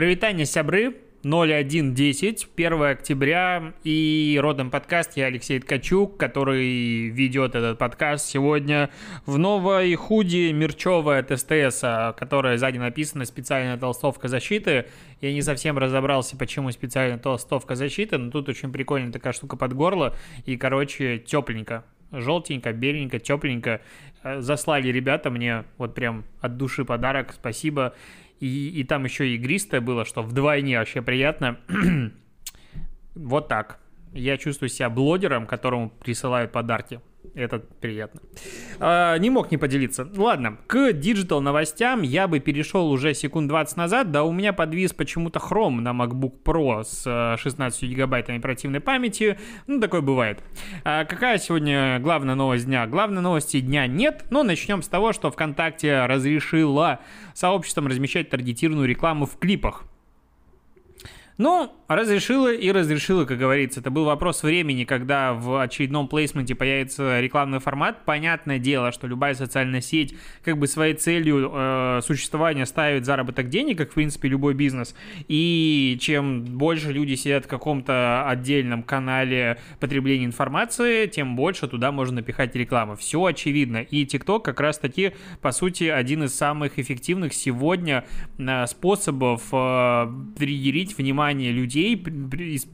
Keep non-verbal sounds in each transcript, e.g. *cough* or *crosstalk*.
Привитание, сябры. 0110, 1 октября, и родом подкаст я Алексей Ткачук, который ведет этот подкаст сегодня в новой худи мерчевой от СТС, которая сзади написана «Специальная толстовка защиты». Я не совсем разобрался, почему специальная толстовка защиты, но тут очень прикольная такая штука под горло, и, короче, тепленько желтенько, беленько, тепленько. Заслали ребята мне вот прям от души подарок, спасибо. И, и там еще игристое было, что вдвойне вообще приятно. *clears throat* вот так. Я чувствую себя блогером, которому присылают подарки. Это приятно. А, не мог не поделиться. Ладно, к digital новостям я бы перешел уже секунд 20 назад. Да у меня подвис почему-то Chrome на MacBook Pro с 16 э, гигабайтами оперативной памяти. Ну, такое бывает. А какая сегодня главная новость дня? Главной новости дня нет, но начнем с того, что ВКонтакте разрешила сообществам размещать таргетированную рекламу в клипах. Ну, разрешила и разрешила, как говорится. Это был вопрос времени, когда в очередном плейсменте появится рекламный формат. Понятное дело, что любая социальная сеть как бы своей целью э, существования ставит заработок денег, как в принципе любой бизнес. И чем больше люди сидят в каком-то отдельном канале потребления информации, тем больше туда можно напихать рекламу. Все очевидно. И TikTok как раз таки, по сути, один из самых эффективных сегодня э, способов э, триггерить внимание внимание людей,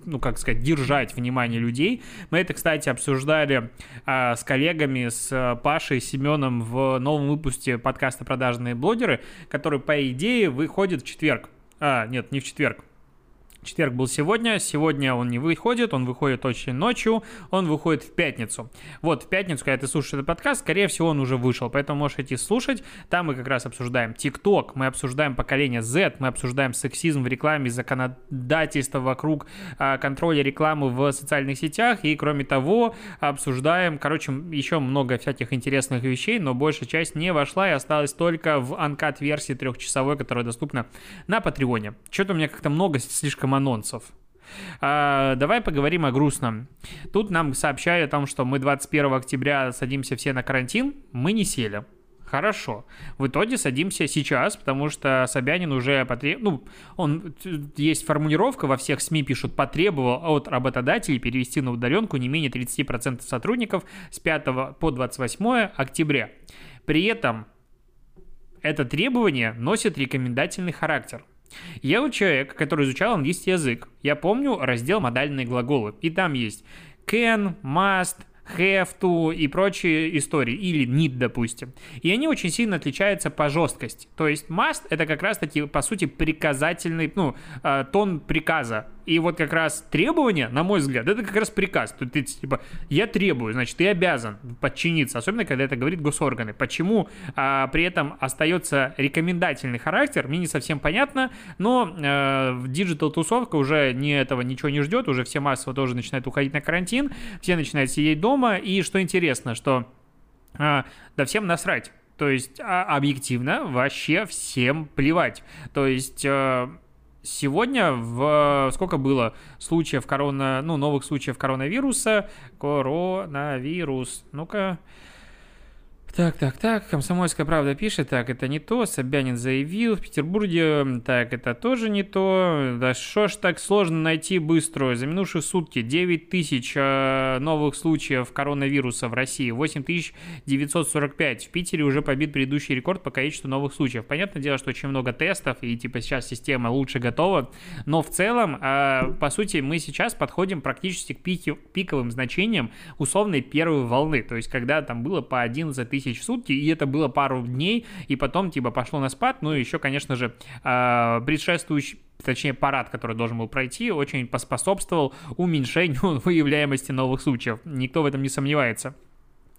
ну, как сказать, держать внимание людей. Мы это, кстати, обсуждали а, с коллегами, с а, Пашей, Семеном в новом выпуске подкаста «Продажные блогеры», который, по идее, выходит в четверг. А, нет, не в четверг, Четверг был сегодня, сегодня он не выходит, он выходит очень ночью, он выходит в пятницу. Вот, в пятницу, когда ты слушаешь этот подкаст, скорее всего, он уже вышел, поэтому можешь идти слушать. Там мы как раз обсуждаем TikTok, мы обсуждаем поколение Z, мы обсуждаем сексизм в рекламе, законодательство вокруг а, контроля рекламы в социальных сетях, и, кроме того, обсуждаем, короче, еще много всяких интересных вещей, но большая часть не вошла и осталась только в анкат-версии трехчасовой, которая доступна на Патреоне. Что-то у меня как-то много слишком анонсов. А, давай поговорим о грустном. Тут нам сообщали о том, что мы 21 октября садимся все на карантин. Мы не сели. Хорошо. В итоге садимся сейчас, потому что Собянин уже потребовал... Ну, он... Есть формулировка, во всех СМИ пишут, потребовал от работодателей перевести на удаленку не менее 30% сотрудников с 5 по 28 октября. При этом это требование носит рекомендательный характер – я вот человек, который изучал английский язык. Я помню раздел модальные глаголы. И там есть can, must, have to и прочие истории, или need, допустим. И они очень сильно отличаются по жесткости. То есть must это как раз таки, по сути, приказательный, ну, э, тон приказа. И вот как раз требование, на мой взгляд, это как раз приказ. Тут ты типа, я требую, значит, ты обязан подчиниться, особенно когда это говорит госорганы. Почему а, при этом остается рекомендательный характер, мне не совсем понятно, но э, в digital -тусовка уже не этого ничего не ждет, уже все массово тоже начинают уходить на карантин, все начинают сидеть дома, и что интересно, что э, да всем насрать. То есть а, объективно вообще всем плевать. То есть э, Сегодня в сколько было случаев корона, ну, новых случаев коронавируса? Коронавирус. Ну-ка, так, так, так, Комсомольская правда пишет, так, это не то, Собянин заявил в Петербурге, так, это тоже не то, да что ж так сложно найти быстро, за минувшие сутки 9 тысяч э, новых случаев коронавируса в России, 8945, в Питере уже побит предыдущий рекорд по количеству новых случаев. Понятное дело, что очень много тестов, и типа сейчас система лучше готова, но в целом, э, по сути, мы сейчас подходим практически к пике, пиковым значениям условной первой волны, то есть когда там было по 11 тысяч тысяч в сутки, и это было пару дней, и потом, типа, пошло на спад, ну, еще, конечно же, э, предшествующий точнее парад, который должен был пройти, очень поспособствовал уменьшению *laughs* выявляемости новых случаев. Никто в этом не сомневается.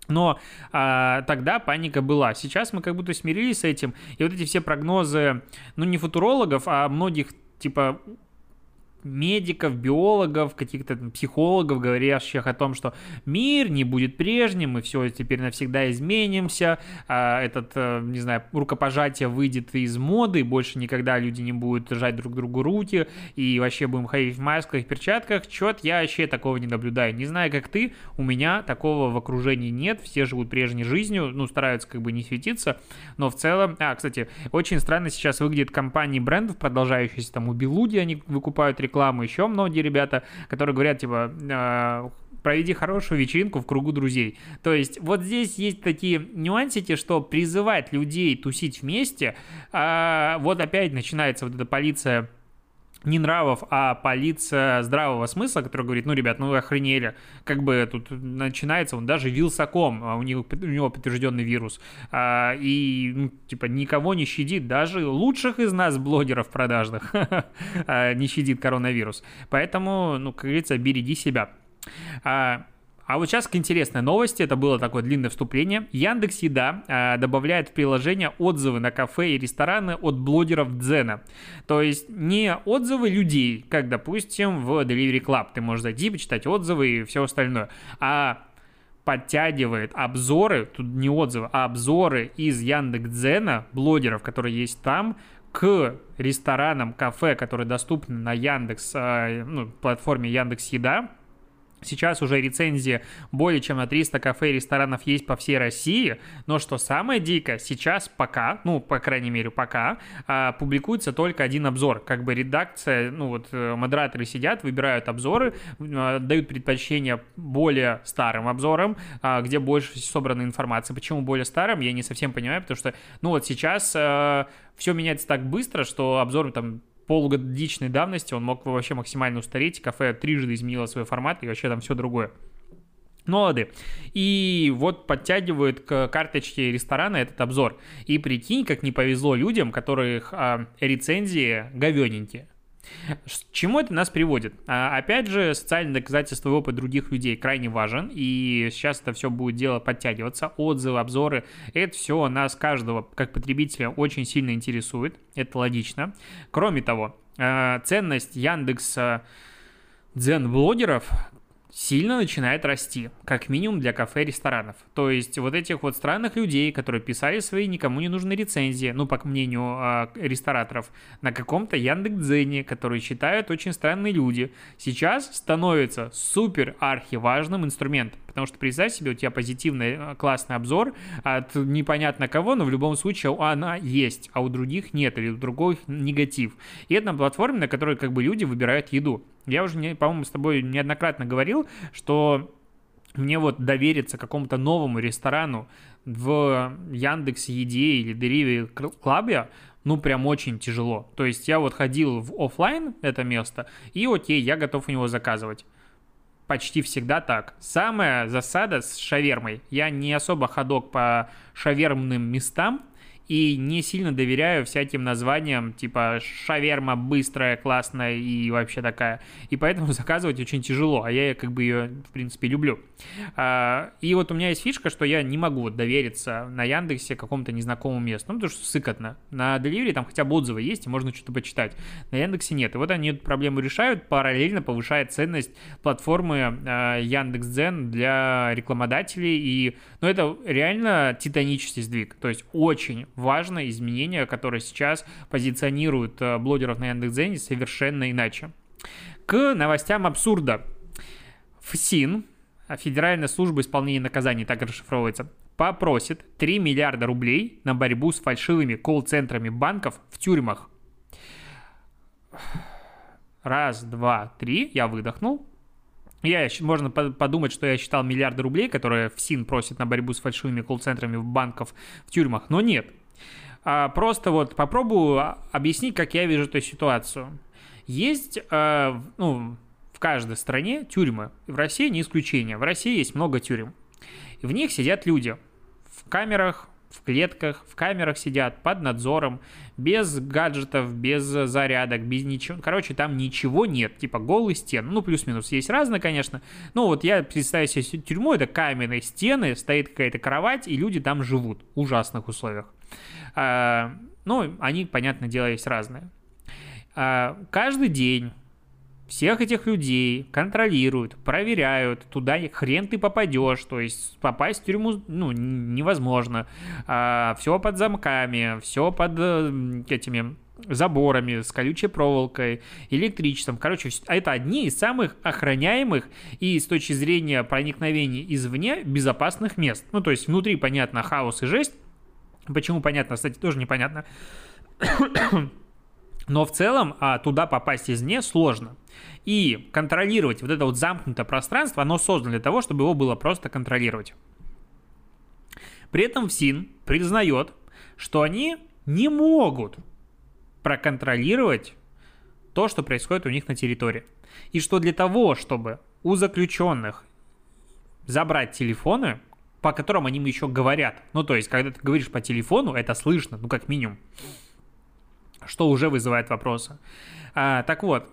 Но а, тогда паника была. Сейчас мы как будто смирились с этим. И вот эти все прогнозы, ну не футурологов, а многих типа медиков, биологов, каких-то психологов, говорящих о том, что мир не будет прежним, мы все теперь навсегда изменимся, а этот, э, не знаю, рукопожатие выйдет из моды, больше никогда люди не будут жать друг другу руки, и вообще будем ходить в масках, в перчатках, чет, я вообще такого не наблюдаю. Не знаю, как ты, у меня такого в окружении нет, все живут прежней жизнью, ну, стараются как бы не светиться, но в целом... А, кстати, очень странно сейчас выглядит компании брендов, продолжающиеся там у Белуди, они выкупают рекламу, еще многие ребята, которые говорят, типа, э, проведи хорошую вечеринку в кругу друзей. То есть вот здесь есть такие нюансики, что призывать людей тусить вместе, а, вот опять начинается вот эта полиция не нравов, а полиция здравого смысла, который говорит, ну, ребят, ну вы охренели, как бы тут начинается, он даже Вилсаком, а у него, у него подтвержденный вирус, а, и, ну, типа, никого не щадит, даже лучших из нас, блогеров продажных, *laughs* а, не щадит коронавирус. Поэтому, ну, как говорится, береги себя. А, а вот сейчас к интересной новости, это было такое длинное вступление. Яндекс Еда э, добавляет в приложение отзывы на кафе и рестораны от блогеров Дзена. То есть не отзывы людей, как, допустим, в Delivery Club. Ты можешь зайти, почитать отзывы и все остальное. А подтягивает обзоры, тут не отзывы, а обзоры из Яндекс.Дзена, блогеров, которые есть там, к ресторанам, кафе, которые доступны на Яндекс, э, ну, платформе Яндекс Еда, Сейчас уже рецензии более чем на 300 кафе и ресторанов есть по всей России, но что самое дикое, сейчас пока, ну, по крайней мере, пока, а, публикуется только один обзор. Как бы редакция, ну, вот э, модераторы сидят, выбирают обзоры, а, дают предпочтение более старым обзорам, а, где больше собрана информация. Почему более старым, я не совсем понимаю, потому что, ну, вот сейчас а, все меняется так быстро, что обзоры там полугодичной давности он мог вообще максимально устареть. Кафе трижды изменило свой формат и вообще там все другое. Ну, лады. И вот подтягивают к карточке ресторана этот обзор. И прикинь, как не повезло людям, которых а, рецензии говененькие. Чему это нас приводит? А, опять же, социальное доказательство и опыт других людей крайне важен, и сейчас это все будет дело подтягиваться, отзывы, обзоры, это все нас каждого, как потребителя, очень сильно интересует, это логично. Кроме того, а, ценность Яндекса дзен-блогеров сильно начинает расти, как минимум для кафе и ресторанов. То есть вот этих вот странных людей, которые писали свои никому не нужные рецензии, ну, по мнению э, рестораторов, на каком-то Яндекс.Дзене, которые считают очень странные люди, сейчас становится супер архиважным инструментом. Потому что представь себе, у тебя позитивный а, классный обзор от непонятно кого, но в любом случае она есть, а у других нет, или у других негатив. И это на платформе, на которой как бы люди выбирают еду. Я уже, по-моему, с тобой неоднократно говорил, что мне вот довериться какому-то новому ресторану в Яндекс Еде или Delivery Club, ну, прям очень тяжело. То есть я вот ходил в офлайн это место, и окей, я готов у него заказывать. Почти всегда так. Самая засада с шавермой. Я не особо ходок по шавермным местам, и не сильно доверяю всяким названиям, типа шаверма быстрая, классная и вообще такая. И поэтому *laughs* заказывать очень тяжело, а я как бы ее, в принципе, люблю. А, и вот у меня есть фишка, что я не могу довериться на Яндексе какому-то незнакомому месту, ну, потому что сыкотно. На Delivery там хотя бы отзывы есть, и можно что-то почитать. На Яндексе нет. И вот они эту проблему решают, параллельно повышая ценность платформы а, Яндекс.Дзен для рекламодателей. И, ну, это реально титанический сдвиг. То есть очень важное изменение, которое сейчас позиционирует э, блогеров на Яндекс.Дзене совершенно иначе. К новостям абсурда. ФСИН, Федеральная служба исполнения наказаний, так расшифровывается, попросит 3 миллиарда рублей на борьбу с фальшивыми колл-центрами банков в тюрьмах. Раз, два, три, я выдохнул. Я, можно подумать, что я считал миллиарды рублей, которые ФСИН просит на борьбу с фальшивыми колл-центрами в банков в тюрьмах, но нет. А, просто вот попробую объяснить, как я вижу эту ситуацию. Есть, а, ну, в каждой стране тюрьмы. В России не исключение. В России есть много тюрем. В них сидят люди в камерах, в клетках, в камерах сидят под надзором, без гаджетов, без зарядок, без ничего. Короче, там ничего нет, типа голые стены. Ну, плюс-минус есть разные, конечно. Ну, вот я представляю себе тюрьму, это каменные стены, стоит какая-то кровать, и люди там живут в ужасных условиях. А, ну, они, понятное дело, есть разные. А, каждый день всех этих людей контролируют, проверяют, туда хрен ты попадешь, то есть попасть в тюрьму ну, невозможно. А, все под замками, все под э, этими заборами, с колючей проволокой, электричеством. Короче, это одни из самых охраняемых и с точки зрения проникновения извне безопасных мест. Ну, то есть внутри, понятно, хаос и жесть. Почему понятно, кстати, тоже непонятно. *coughs* Но в целом а, туда попасть извне сложно. И контролировать вот это вот замкнутое пространство, оно создано для того, чтобы его было просто контролировать. При этом ФСИН признает, что они не могут проконтролировать то, что происходит у них на территории. И что для того, чтобы у заключенных забрать телефоны, по которым они еще говорят, ну то есть, когда ты говоришь по телефону, это слышно, ну как минимум, что уже вызывает вопросы. А, так вот,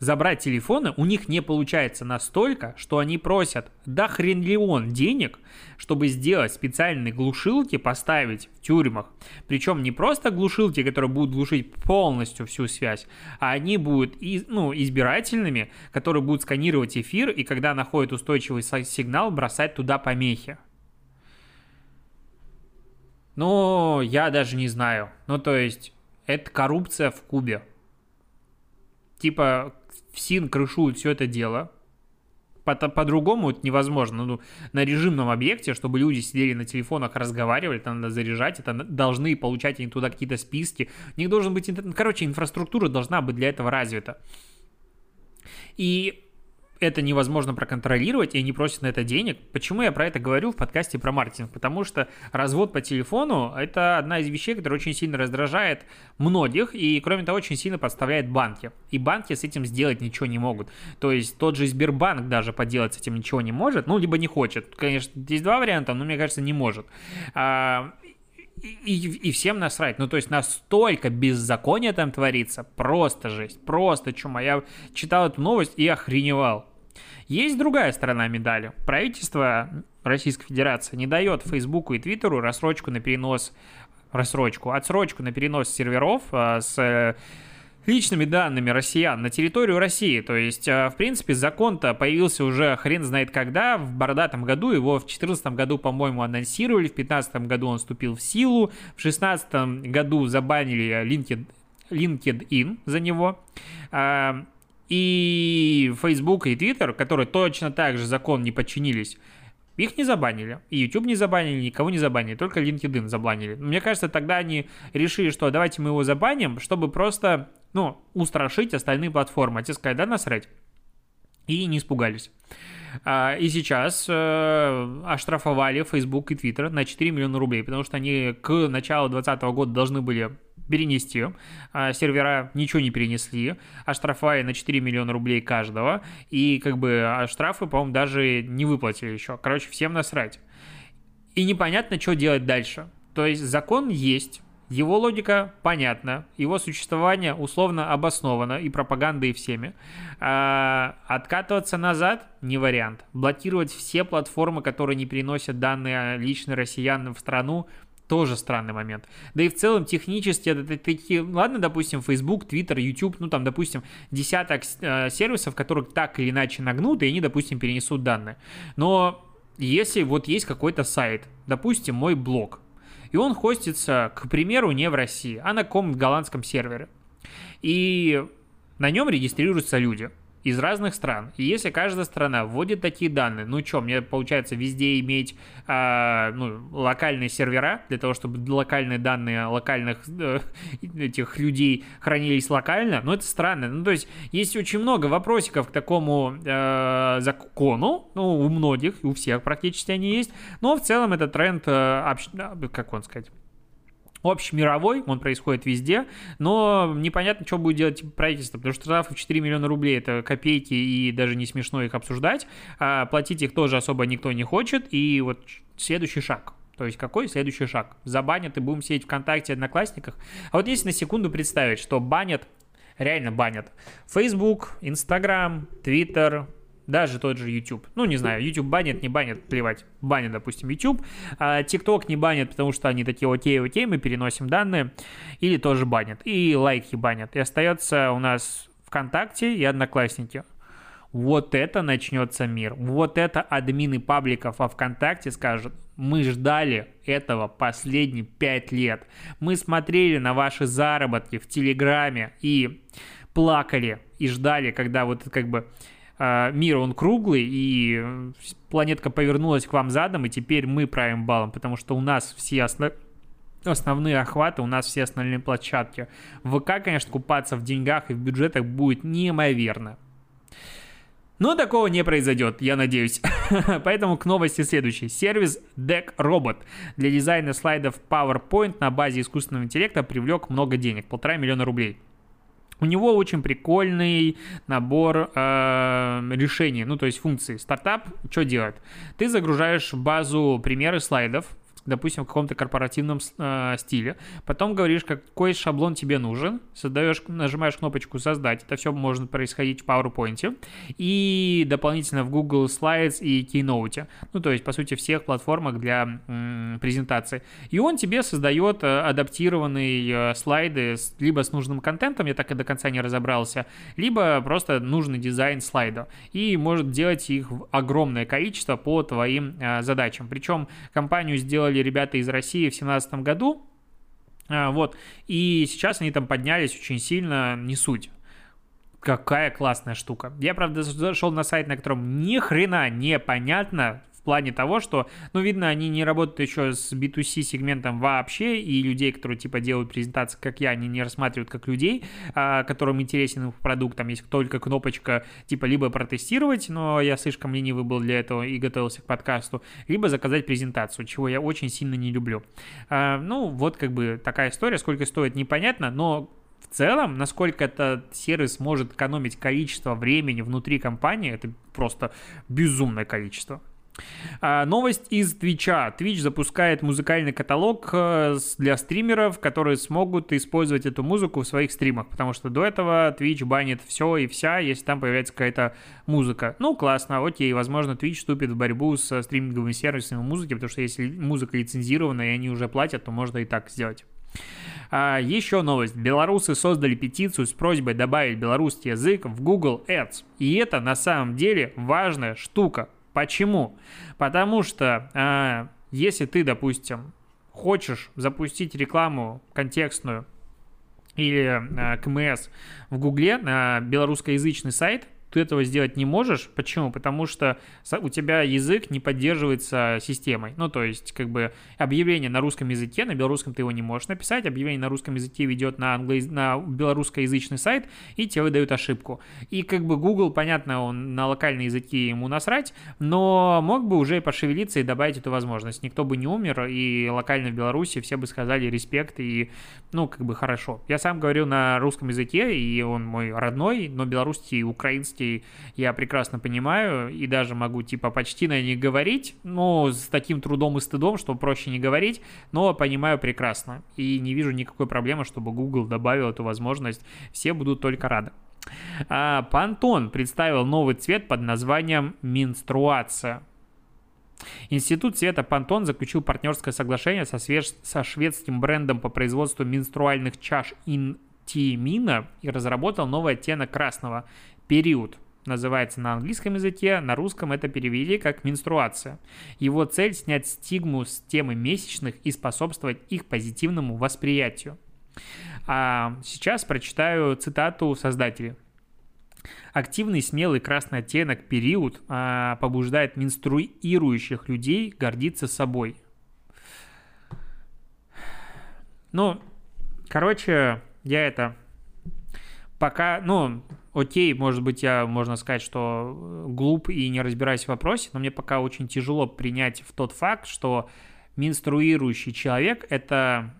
забрать телефоны у них не получается настолько, что они просят до хрен ли он денег, чтобы сделать специальные глушилки, поставить в тюрьмах. Причем не просто глушилки, которые будут глушить полностью всю связь, а они будут ну, избирательными, которые будут сканировать эфир и когда находят устойчивый сигнал, бросать туда помехи. Ну, я даже не знаю. Ну, то есть, это коррупция в Кубе. Типа, ФСИН крышует все это дело. По-другому по это невозможно. Ну, на режимном объекте, чтобы люди сидели на телефонах, разговаривали, там надо заряжать, это должны получать они туда какие-то списки. У них должен быть... Короче, инфраструктура должна быть для этого развита. И это невозможно проконтролировать, и они просят на это денег. Почему я про это говорю в подкасте про маркетинг? Потому что развод по телефону – это одна из вещей, которая очень сильно раздражает многих, и, кроме того, очень сильно подставляет банки. И банки с этим сделать ничего не могут. То есть тот же Сбербанк даже поделать с этим ничего не может, ну, либо не хочет. Конечно, здесь два варианта, но, мне кажется, не может. И, и всем насрать. Ну, то есть настолько беззакония там творится. Просто жесть, просто чума. Я читал эту новость и охреневал. Есть другая сторона медали. Правительство Российской Федерации не дает Фейсбуку и Твиттеру рассрочку на перенос, рассрочку, отсрочку на перенос серверов а, с личными данными россиян на территорию России. То есть, а, в принципе, закон-то появился уже хрен знает когда, в бородатом году, его в 2014 году, по-моему, анонсировали, в 2015 году он вступил в силу, в 2016 году забанили LinkedIn, LinkedIn за него. А, и Facebook и Twitter, которые точно так же закон не подчинились, их не забанили. И YouTube не забанили, никого не забанили, только LinkedIn забанили. Мне кажется, тогда они решили, что давайте мы его забаним, чтобы просто, ну, устрашить остальные платформы. А те сказать, да, насрать. И не испугались. А, и сейчас э, оштрафовали Facebook и Twitter на 4 миллиона рублей, потому что они к началу 2020 года должны были перенести. А сервера ничего не перенесли, оштрафовали на 4 миллиона рублей каждого, и как бы а штрафы, по-моему, даже не выплатили еще. Короче, всем насрать. И непонятно, что делать дальше. То есть закон есть, его логика понятна, его существование условно обосновано и пропагандой и всеми. А, откатываться назад не вариант. Блокировать все платформы, которые не переносят данные лично россиян в страну, тоже странный момент. Да и в целом технически это такие, ладно, допустим, Facebook, Twitter, YouTube, ну там, допустим, десяток э, сервисов, которые так или иначе нагнут, и они, допустим, перенесут данные. Но если вот есть какой-то сайт, допустим, мой блог, и он хостится, к примеру, не в России, а на каком-то голландском сервере, и на нем регистрируются люди – из разных стран. И если каждая страна вводит такие данные, ну что, мне получается везде иметь э, ну, локальные сервера для того, чтобы локальные данные локальных э, *laughs* этих людей хранились локально, ну это странно. Ну то есть есть очень много вопросиков к такому э, закону, ну у многих, у всех практически они есть, но в целом это тренд, э, общ... как он сказать, общемировой, он происходит везде, но непонятно, что будет делать правительство, потому что штрафы в 4 миллиона рублей – это копейки, и даже не смешно их обсуждать, а платить их тоже особо никто не хочет, и вот следующий шаг – то есть какой следующий шаг? Забанят и будем сидеть ВКонтакте, Одноклассниках? А вот если на секунду представить, что банят, реально банят Facebook, Instagram, Twitter, даже тот же YouTube. Ну, не знаю, YouTube банит, не банит, плевать. Банит, допустим, YouTube. А TikTok не банит, потому что они такие, окей, окей, мы переносим данные. Или тоже банят. И лайки банят. И остается у нас ВКонтакте и Одноклассники. Вот это начнется мир. Вот это админы пабликов во ВКонтакте скажут, мы ждали этого последние пять лет. Мы смотрели на ваши заработки в Телеграме и плакали и ждали, когда вот как бы мир он круглый и планетка повернулась к вам задом, и теперь мы правим балом, потому что у нас все основные основные охваты, у нас все остальные площадки. ВК, конечно, купаться в деньгах и в бюджетах будет неимоверно. Но такого не произойдет, я надеюсь. *laughs* Поэтому к новости следующей. Сервис Deck Robot для дизайна слайдов PowerPoint на базе искусственного интеллекта привлек много денег, полтора миллиона рублей. У него очень прикольный набор э, решений, ну то есть функций. Стартап что делает? Ты загружаешь в базу примеры слайдов, допустим, в каком-то корпоративном э, стиле. Потом говоришь, какой шаблон тебе нужен, создаешь, нажимаешь кнопочку «Создать». Это все может происходить в PowerPoint. И дополнительно в Google Slides и Keynote. Ну, то есть, по сути, всех платформах для м, презентации. И он тебе создает э, адаптированные э, слайды с, либо с нужным контентом, я так и до конца не разобрался, либо просто нужный дизайн слайда. И может делать их огромное количество по твоим э, задачам. Причем компанию сделали сделали ребята из России в 2017 году. А, вот. И сейчас они там поднялись очень сильно, не суть. Какая классная штука. Я, правда, зашел на сайт, на котором ни хрена не понятно, в плане того, что, ну, видно, они не работают еще с B2C сегментом вообще, и людей, которые, типа, делают презентации, как я, они не рассматривают как людей, а, которым интересен их продукт, там есть только кнопочка, типа, либо протестировать, но я слишком ленивый был для этого и готовился к подкасту, либо заказать презентацию, чего я очень сильно не люблю. А, ну, вот, как бы, такая история, сколько стоит, непонятно, но в целом, насколько этот сервис может экономить количество времени внутри компании, это просто безумное количество. А, новость из Твича. Twitch запускает музыкальный каталог э, для стримеров, которые смогут использовать эту музыку в своих стримах, потому что до этого Twitch банит все и вся, если там появляется какая-то музыка. Ну, классно, окей, возможно, Twitch вступит в борьбу с стриминговыми сервисами музыки, потому что если музыка лицензированная и они уже платят, то можно и так сделать. А, еще новость. Белорусы создали петицию с просьбой добавить белорусский язык в Google Ads. И это на самом деле важная штука. Почему? Потому что э, если ты, допустим, хочешь запустить рекламу контекстную или э, КМС в Гугле на белорусскоязычный сайт – ты этого сделать не можешь. Почему? Потому что у тебя язык не поддерживается системой. Ну, то есть, как бы, объявление на русском языке, на белорусском ты его не можешь написать, объявление на русском языке ведет на, англо... на белорусскоязычный сайт, и тебе выдают ошибку. И, как бы, Google, понятно, он на локальные языки ему насрать, но мог бы уже пошевелиться и добавить эту возможность. Никто бы не умер, и локально в Беларуси все бы сказали респект, и, ну, как бы, хорошо. Я сам говорю на русском языке, и он мой родной, но белорусский и украинский новостей я прекрасно понимаю и даже могу типа почти на них говорить, но с таким трудом и стыдом, что проще не говорить, но понимаю прекрасно и не вижу никакой проблемы, чтобы Google добавил эту возможность. Все будут только рады. А, Pantone представил новый цвет под названием менструация. Институт цвета Pantone заключил партнерское соглашение со, свеж... со шведским брендом по производству менструальных чаш Intimina и разработал новый оттенок красного период называется на английском языке, на русском это перевели как менструация. Его цель снять стигму с темы месячных и способствовать их позитивному восприятию. А сейчас прочитаю цитату создателей. Активный, смелый красный оттенок период а, побуждает менструирующих людей гордиться собой. Ну, короче, я это пока, ну, окей, может быть, я, можно сказать, что э, глуп и не разбираюсь в вопросе, но мне пока очень тяжело принять в тот факт, что менструирующий человек – это,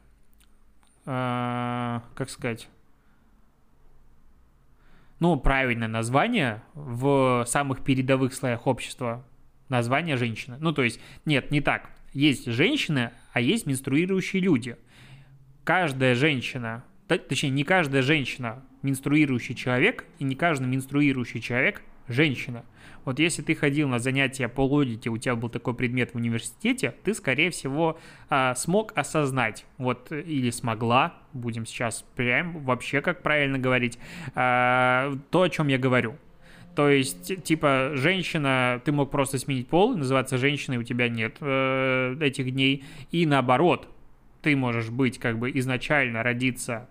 э, как сказать, ну, правильное название в самых передовых слоях общества – название женщины. Ну, то есть, нет, не так. Есть женщины, а есть менструирующие люди. Каждая женщина точнее, не каждая женщина менструирующий человек, и не каждый менструирующий человек женщина. Вот если ты ходил на занятия по логике, у тебя был такой предмет в университете, ты, скорее всего, а, смог осознать, вот, или смогла, будем сейчас прям вообще как правильно говорить, а, то, о чем я говорю. То есть, типа, женщина, ты мог просто сменить пол, называться женщиной, у тебя нет э, этих дней. И наоборот, ты можешь быть, как бы, изначально родиться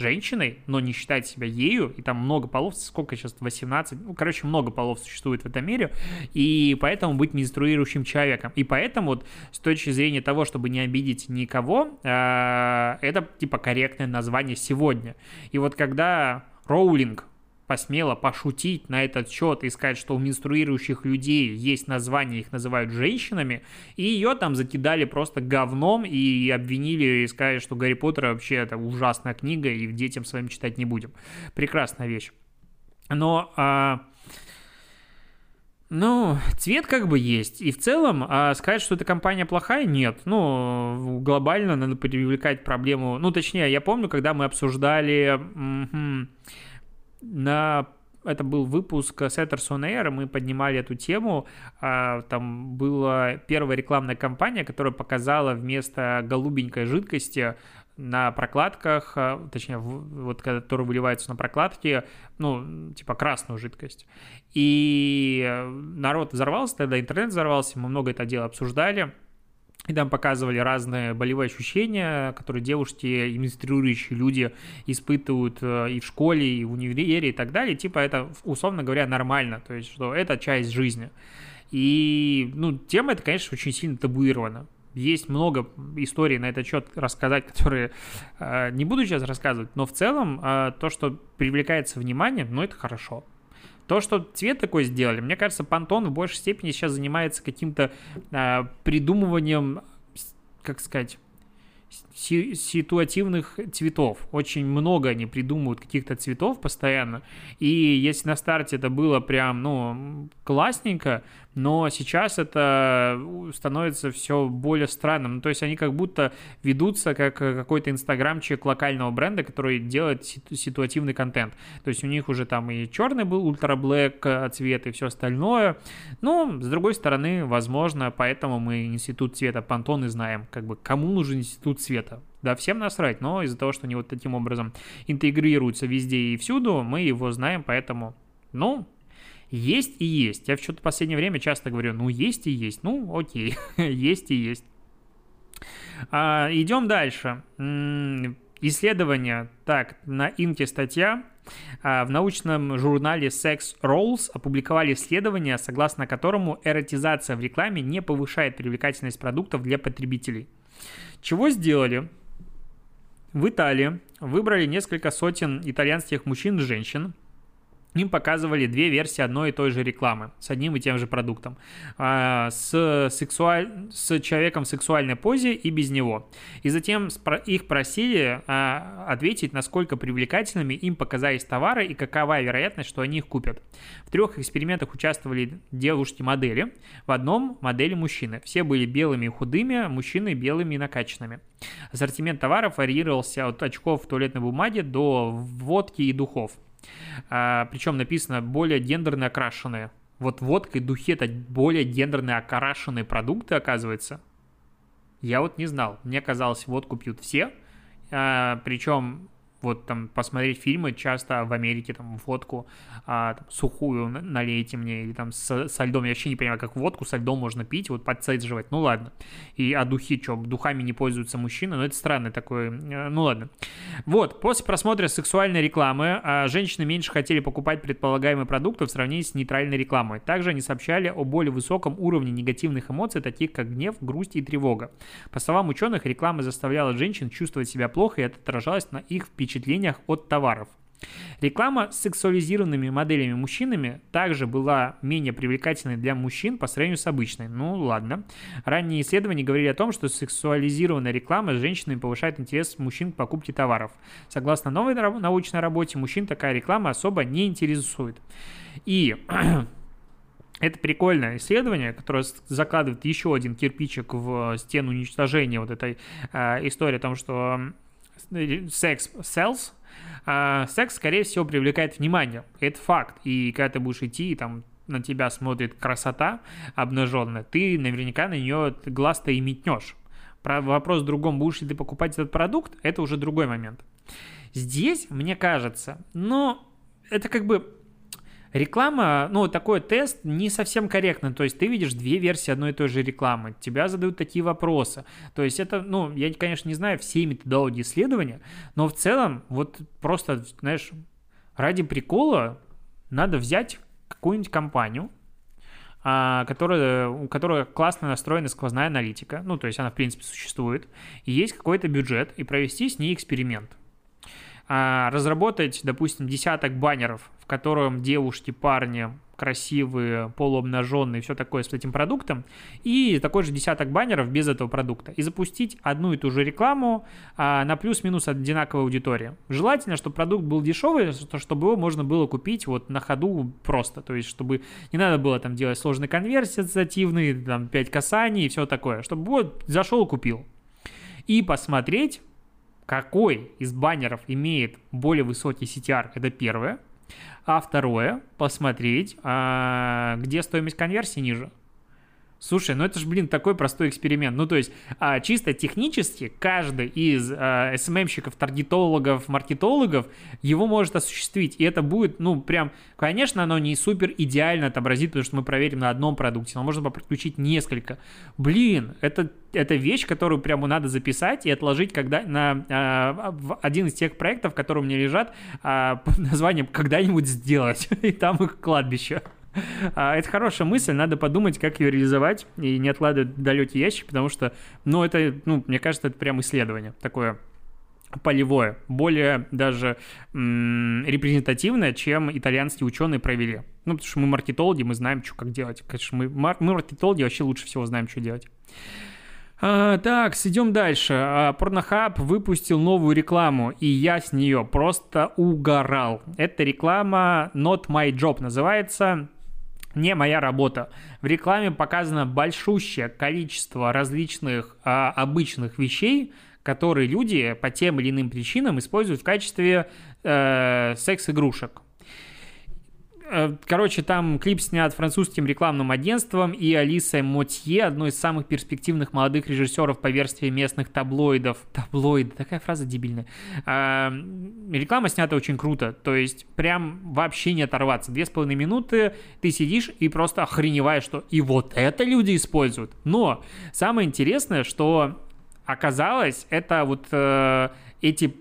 женщиной, но не считать себя ею, и там много полов, сколько сейчас, 18, ну, короче, много полов существует в этом мире, и поэтому быть менструирующим человеком. И поэтому вот с точки зрения того, чтобы не обидеть никого, э, это, типа, корректное название сегодня. И вот когда Роулинг посмела пошутить на этот счет и сказать, что у менструирующих людей есть название, их называют женщинами, и ее там закидали просто говном и обвинили и сказали, что Гарри Поттер вообще это ужасная книга, и детям своим читать не будем. Прекрасная вещь. Но... А... Ну, цвет как бы есть. И в целом а сказать, что эта компания плохая, нет. Ну, глобально надо привлекать проблему. Ну, точнее, я помню, когда мы обсуждали на это был выпуск Setters on Air, мы поднимали эту тему. А, там была первая рекламная кампания, которая показала вместо голубенькой жидкости на прокладках, а, точнее, вот которая выливается на прокладке, ну, типа красную жидкость. И народ взорвался, тогда интернет взорвался, мы много это дело обсуждали. И там показывали разные болевые ощущения, которые девушки и менструирующие люди испытывают э, и в школе, и в универе, и так далее. Типа это, условно говоря, нормально. То есть, что это часть жизни. И, ну, тема это, конечно, очень сильно табуирована. Есть много историй на этот счет рассказать, *laughs* которые э, не буду сейчас рассказывать, но в целом э, то, что привлекается внимание, ну, это хорошо. То, что цвет такой сделали, мне кажется, Пантон в большей степени сейчас занимается каким-то э, придумыванием, как сказать, ситуативных цветов. Очень много они придумывают каких-то цветов постоянно. И если на старте это было прям, ну, классненько, но сейчас это становится все более странным. Ну, то есть они как будто ведутся как какой-то инстаграмчик локального бренда, который делает ситуативный контент. То есть у них уже там и черный был ультра блэк цвет и все остальное. Ну, с другой стороны, возможно, поэтому мы институт цвета Пантон знаем, как бы кому нужен институт цвета. Да, всем насрать, но из-за того, что они вот таким образом интегрируются везде и всюду, мы его знаем, поэтому, ну, есть и есть. Я в что-то последнее время часто говорю, ну, есть и есть. Ну, окей, *laughs* есть и есть. А, идем дальше. Исследование. Так, на Инте статья. А, в научном журнале Sex Rolls опубликовали исследование, согласно которому эротизация в рекламе не повышает привлекательность продуктов для потребителей. Чего сделали? В Италии выбрали несколько сотен итальянских мужчин и женщин, им показывали две версии одной и той же рекламы с одним и тем же продуктом. А, с, сексуаль... с человеком в сексуальной позе и без него. И затем их просили а, ответить, насколько привлекательными им показались товары и какова вероятность, что они их купят. В трех экспериментах участвовали девушки-модели, в одном модели мужчины. Все были белыми и худыми, мужчины белыми и накачанными. Ассортимент товаров варьировался от очков в туалетной бумаге до водки и духов. А, причем написано более гендерно окрашенные. Вот водка и духи это более гендерно окрашенные продукты, оказывается. Я вот не знал. Мне казалось, водку пьют все. А, причем вот там посмотреть фильмы, часто в Америке там водку а, там, сухую налейте мне, или там со, со льдом, я вообще не понимаю, как водку со льдом можно пить, вот подцедживать, ну ладно. И а духи, что, духами не пользуются мужчины, ну это странно такое, э, ну ладно. Вот, после просмотра сексуальной рекламы а, женщины меньше хотели покупать предполагаемые продукты в сравнении с нейтральной рекламой. Также они сообщали о более высоком уровне негативных эмоций, таких как гнев, грусть и тревога. По словам ученых, реклама заставляла женщин чувствовать себя плохо, и это отражалось на их впечатлениях впечатлениях от товаров. Реклама с сексуализированными моделями мужчинами также была менее привлекательной для мужчин по сравнению с обычной. Ну ладно. Ранние исследования говорили о том, что сексуализированная реклама с женщинами повышает интерес мужчин к покупке товаров. Согласно новой научной работе, мужчин такая реклама особо не интересует. И *clears throat* это прикольное исследование, которое закладывает еще один кирпичик в стену уничтожения вот этой э, истории о том, что секс sells, а, секс, скорее всего, привлекает внимание. Это факт. И когда ты будешь идти, там на тебя смотрит красота обнаженная, ты наверняка на нее глаз-то и метнешь. Про вопрос в другом, будешь ли ты покупать этот продукт, это уже другой момент. Здесь, мне кажется, но это как бы реклама, ну, такой тест не совсем корректно. То есть ты видишь две версии одной и той же рекламы, тебя задают такие вопросы. То есть это, ну, я, конечно, не знаю все методологии исследования, но в целом вот просто, знаешь, ради прикола надо взять какую-нибудь компанию, а, которая, у которой классно настроена сквозная аналитика, ну, то есть она, в принципе, существует, и есть какой-то бюджет, и провести с ней эксперимент. А, разработать, допустим, десяток баннеров, котором девушки, парни красивые, полуобнаженные, все такое с этим продуктом, и такой же десяток баннеров без этого продукта. И запустить одну и ту же рекламу а, на плюс-минус одинаковой аудитории. Желательно, чтобы продукт был дешевый, чтобы его можно было купить вот на ходу просто. То есть, чтобы не надо было там делать сложные конверсии ассоциативные, там 5 касаний и все такое. Чтобы вот зашел купил. И посмотреть, какой из баннеров имеет более высокий CTR, это первое. А второе, посмотреть, а, где стоимость конверсии ниже. Слушай, ну это же, блин, такой простой эксперимент. Ну, то есть, а, чисто технически каждый из а, SMM-щиков, таргетологов, маркетологов его может осуществить. И это будет, ну, прям, конечно, оно не супер идеально отобразит, потому что мы проверим на одном продукте, но можно подключить несколько. Блин, это, это вещь, которую прямо надо записать и отложить когда, на а, в один из тех проектов, которые у меня лежат, а, *laughs* под названием «Когда-нибудь сделать». *laughs* И там их кладбище. *laughs* А, это хорошая мысль, надо подумать, как ее реализовать и не откладывать в далекий ящик, потому что, ну, это, ну, мне кажется, это прям исследование такое полевое, более даже репрезентативное, чем итальянские ученые провели. Ну, потому что мы маркетологи, мы знаем, что как делать. Конечно, мы, мар- мы маркетологи вообще лучше всего знаем, что делать. А, так, идем дальше. Порнохаб выпустил новую рекламу, и я с нее просто угорал. Это реклама Not My Job называется не моя работа. В рекламе показано большущее количество различных а, обычных вещей, которые люди по тем или иным причинам используют в качестве э, секс-игрушек. Э, короче, там клип снят французским рекламным агентством и Алисой Мотье, одной из самых перспективных молодых режиссеров по версии местных таблоидов. Таблоид, такая фраза дебильная. А, реклама снята очень круто, то есть прям вообще не оторваться. Две с половиной минуты ты сидишь и просто охреневаешь, что и вот это люди используют. Но самое интересное, что оказалось, это вот э, эти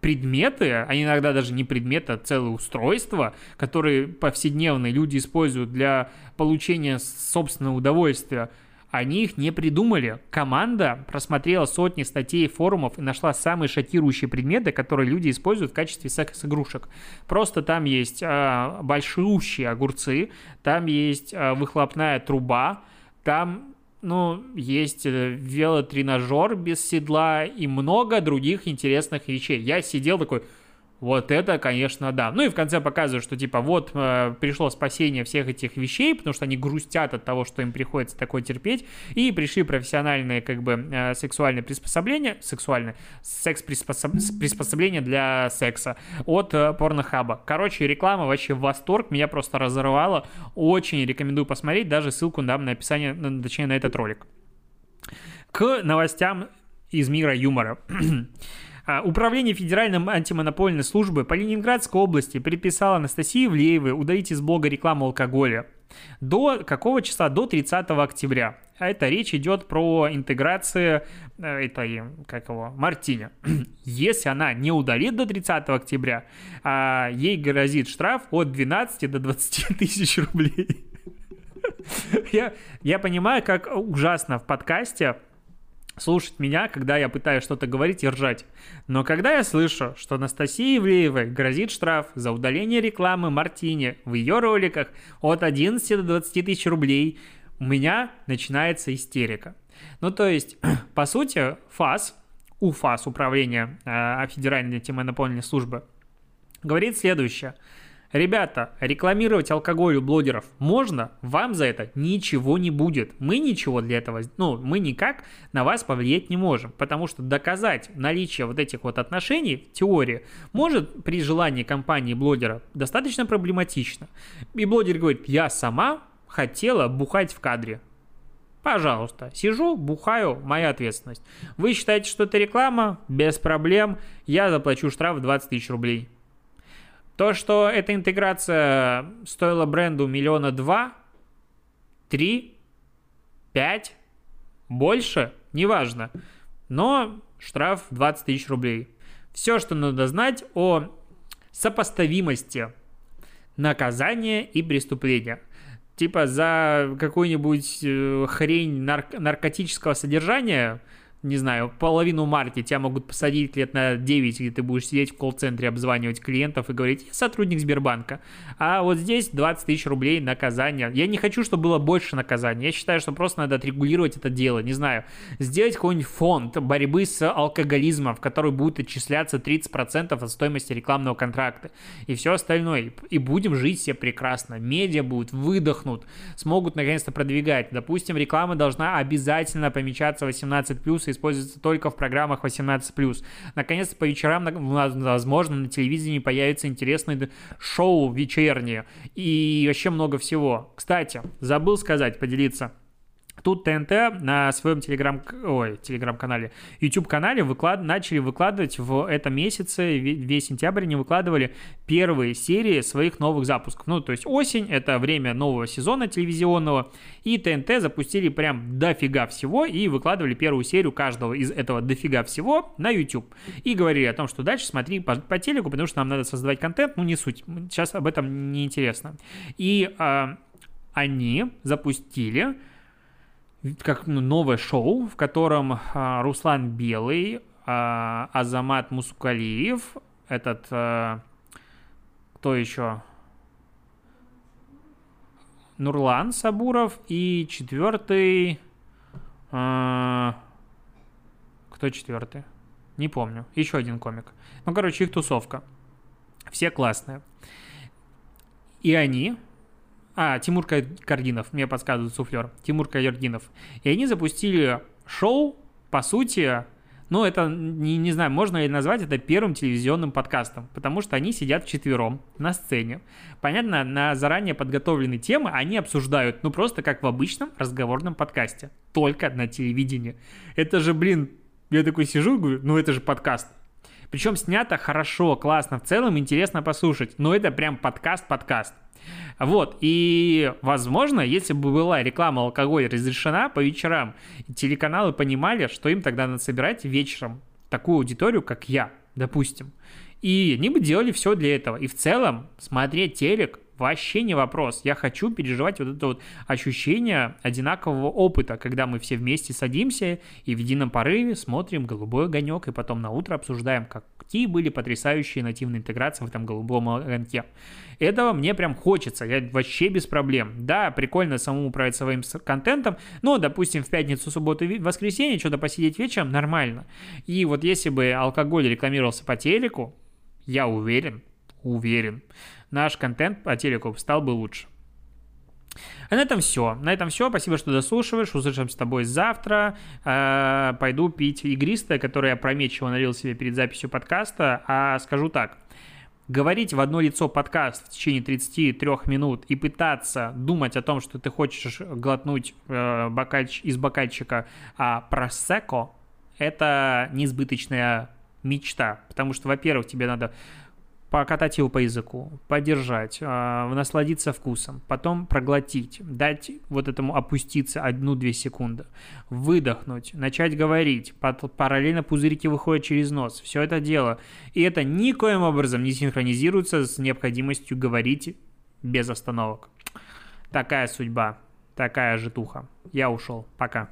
предметы, а иногда даже не предметы, а целые устройства, которые повседневные люди используют для получения собственного удовольствия, они их не придумали. Команда просмотрела сотни статей форумов и нашла самые шокирующие предметы, которые люди используют в качестве секс-игрушек. Просто там есть э, большущие огурцы, там есть э, выхлопная труба, там ну, есть э, велотренажер без седла и много других интересных вещей. Я сидел такой, вот это, конечно, да. Ну и в конце показывают, что типа вот э, пришло спасение всех этих вещей, потому что они грустят от того, что им приходится такое терпеть, и пришли профессиональные как бы э, сексуальные приспособления, сексуальные, секс-приспособления для секса от э, порнохаба. Короче, реклама вообще в восторг, меня просто разорвала. Очень рекомендую посмотреть, даже ссылку дам на описание, точнее на этот ролик. К новостям из мира юмора. *clears throat* А, Управление Федеральной антимонопольной службы по Ленинградской области предписало Анастасии Влеевой удалить из блога рекламу алкоголя. До какого числа? До 30 октября. А это речь идет про интеграцию э, этой, как его, Мартини. *clears throat* Если она не удалит до 30 октября, а, ей грозит штраф от 12 до 20 *laughs* тысяч рублей. *laughs* Я, я понимаю, как ужасно в подкасте слушать меня, когда я пытаюсь что-то говорить и ржать. Но когда я слышу, что Анастасии Ивлеевой грозит штраф за удаление рекламы Мартини в ее роликах от 11 до 20 тысяч рублей, у меня начинается истерика. Ну, то есть, *clears throat* по сути, ФАС, УФАС, Управление э, Федеральной антимонопольной службы, говорит следующее. Ребята, рекламировать алкоголь у блогеров можно, вам за это ничего не будет. Мы ничего для этого, ну, мы никак на вас повлиять не можем, потому что доказать наличие вот этих вот отношений в теории может при желании компании блогера достаточно проблематично. И блогер говорит, я сама хотела бухать в кадре. Пожалуйста, сижу, бухаю, моя ответственность. Вы считаете, что это реклама? Без проблем. Я заплачу штраф 20 тысяч рублей. То, что эта интеграция стоила бренду миллиона два, три, пять, больше, неважно. Но штраф 20 тысяч рублей. Все, что надо знать о сопоставимости наказания и преступления. Типа за какую-нибудь э, хрень нарк- наркотического содержания – не знаю, половину марки тебя могут посадить лет на 9, где ты будешь сидеть в колл-центре, обзванивать клиентов и говорить, я сотрудник Сбербанка. А вот здесь 20 тысяч рублей наказания. Я не хочу, чтобы было больше наказания. Я считаю, что просто надо отрегулировать это дело. Не знаю, сделать какой-нибудь фонд борьбы с алкоголизмом, в который будет отчисляться 30% от стоимости рекламного контракта. И все остальное. И будем жить все прекрасно. Медиа будут, выдохнут, смогут наконец-то продвигать. Допустим, реклама должна обязательно помечаться 18+, используется только в программах 18+. Наконец-то по вечерам, возможно, на телевидении появятся интересные шоу вечерние и вообще много всего. Кстати, забыл сказать, поделиться. Тут ТНТ на своем телеграм, ой, телеграм-канале, YouTube-канале выклад... начали выкладывать в этом месяце, весь сентябрь они выкладывали первые серии своих новых запусков. Ну, то есть осень, это время нового сезона телевизионного, и ТНТ запустили прям дофига всего и выкладывали первую серию каждого из этого дофига всего на YouTube. И говорили о том, что дальше смотри по, по телеку, потому что нам надо создавать контент, ну не суть, сейчас об этом не интересно. И э, они запустили как новое шоу, в котором а, Руслан Белый, а, Азамат Мусукалиев, этот, а, кто еще? Нурлан Сабуров и четвертый... А, кто четвертый? Не помню. Еще один комик. Ну, короче, их тусовка. Все классные. И они а, Тимур Кардинов, мне подсказывает суфлер. Тимур Кардинов. И они запустили шоу, по сути, ну, это, не, не знаю, можно ли назвать это первым телевизионным подкастом, потому что они сидят вчетвером на сцене. Понятно, на заранее подготовленные темы они обсуждают, ну, просто как в обычном разговорном подкасте, только на телевидении. Это же, блин, я такой сижу говорю, ну, это же подкаст. Причем снято хорошо, классно, в целом интересно послушать, но это прям подкаст-подкаст. Вот, и, возможно, если бы была реклама алкоголя разрешена по вечерам, телеканалы понимали, что им тогда надо собирать вечером такую аудиторию, как я, допустим. И они бы делали все для этого. И в целом смотреть телек вообще не вопрос. Я хочу переживать вот это вот ощущение одинакового опыта, когда мы все вместе садимся и в едином порыве смотрим «Голубой огонек», и потом на утро обсуждаем, какие были потрясающие нативные интеграции в этом «Голубом огоньке». Этого мне прям хочется, я вообще без проблем. Да, прикольно самому управлять своим контентом, но, допустим, в пятницу, субботу, воскресенье что-то посидеть вечером нормально. И вот если бы алкоголь рекламировался по телеку, я уверен, уверен, наш контент по телеку стал бы лучше. А на этом все. На этом все. Спасибо, что дослушиваешь. Услышимся с тобой завтра. Э, пойду пить игристое, которое я прометчиво налил себе перед записью подкаста. А скажу так. Говорить в одно лицо подкаст в течение 33 минут и пытаться думать о том, что ты хочешь глотнуть э, бокальч, из бокальчика а, просеко, это несбыточная мечта. Потому что, во-первых, тебе надо покатать его по языку, подержать, э, насладиться вкусом, потом проглотить, дать вот этому опуститься одну-две секунды, выдохнуть, начать говорить, параллельно пузырики выходят через нос, все это дело. И это никоим образом не синхронизируется с необходимостью говорить без остановок. Такая судьба, такая житуха. Я ушел. Пока.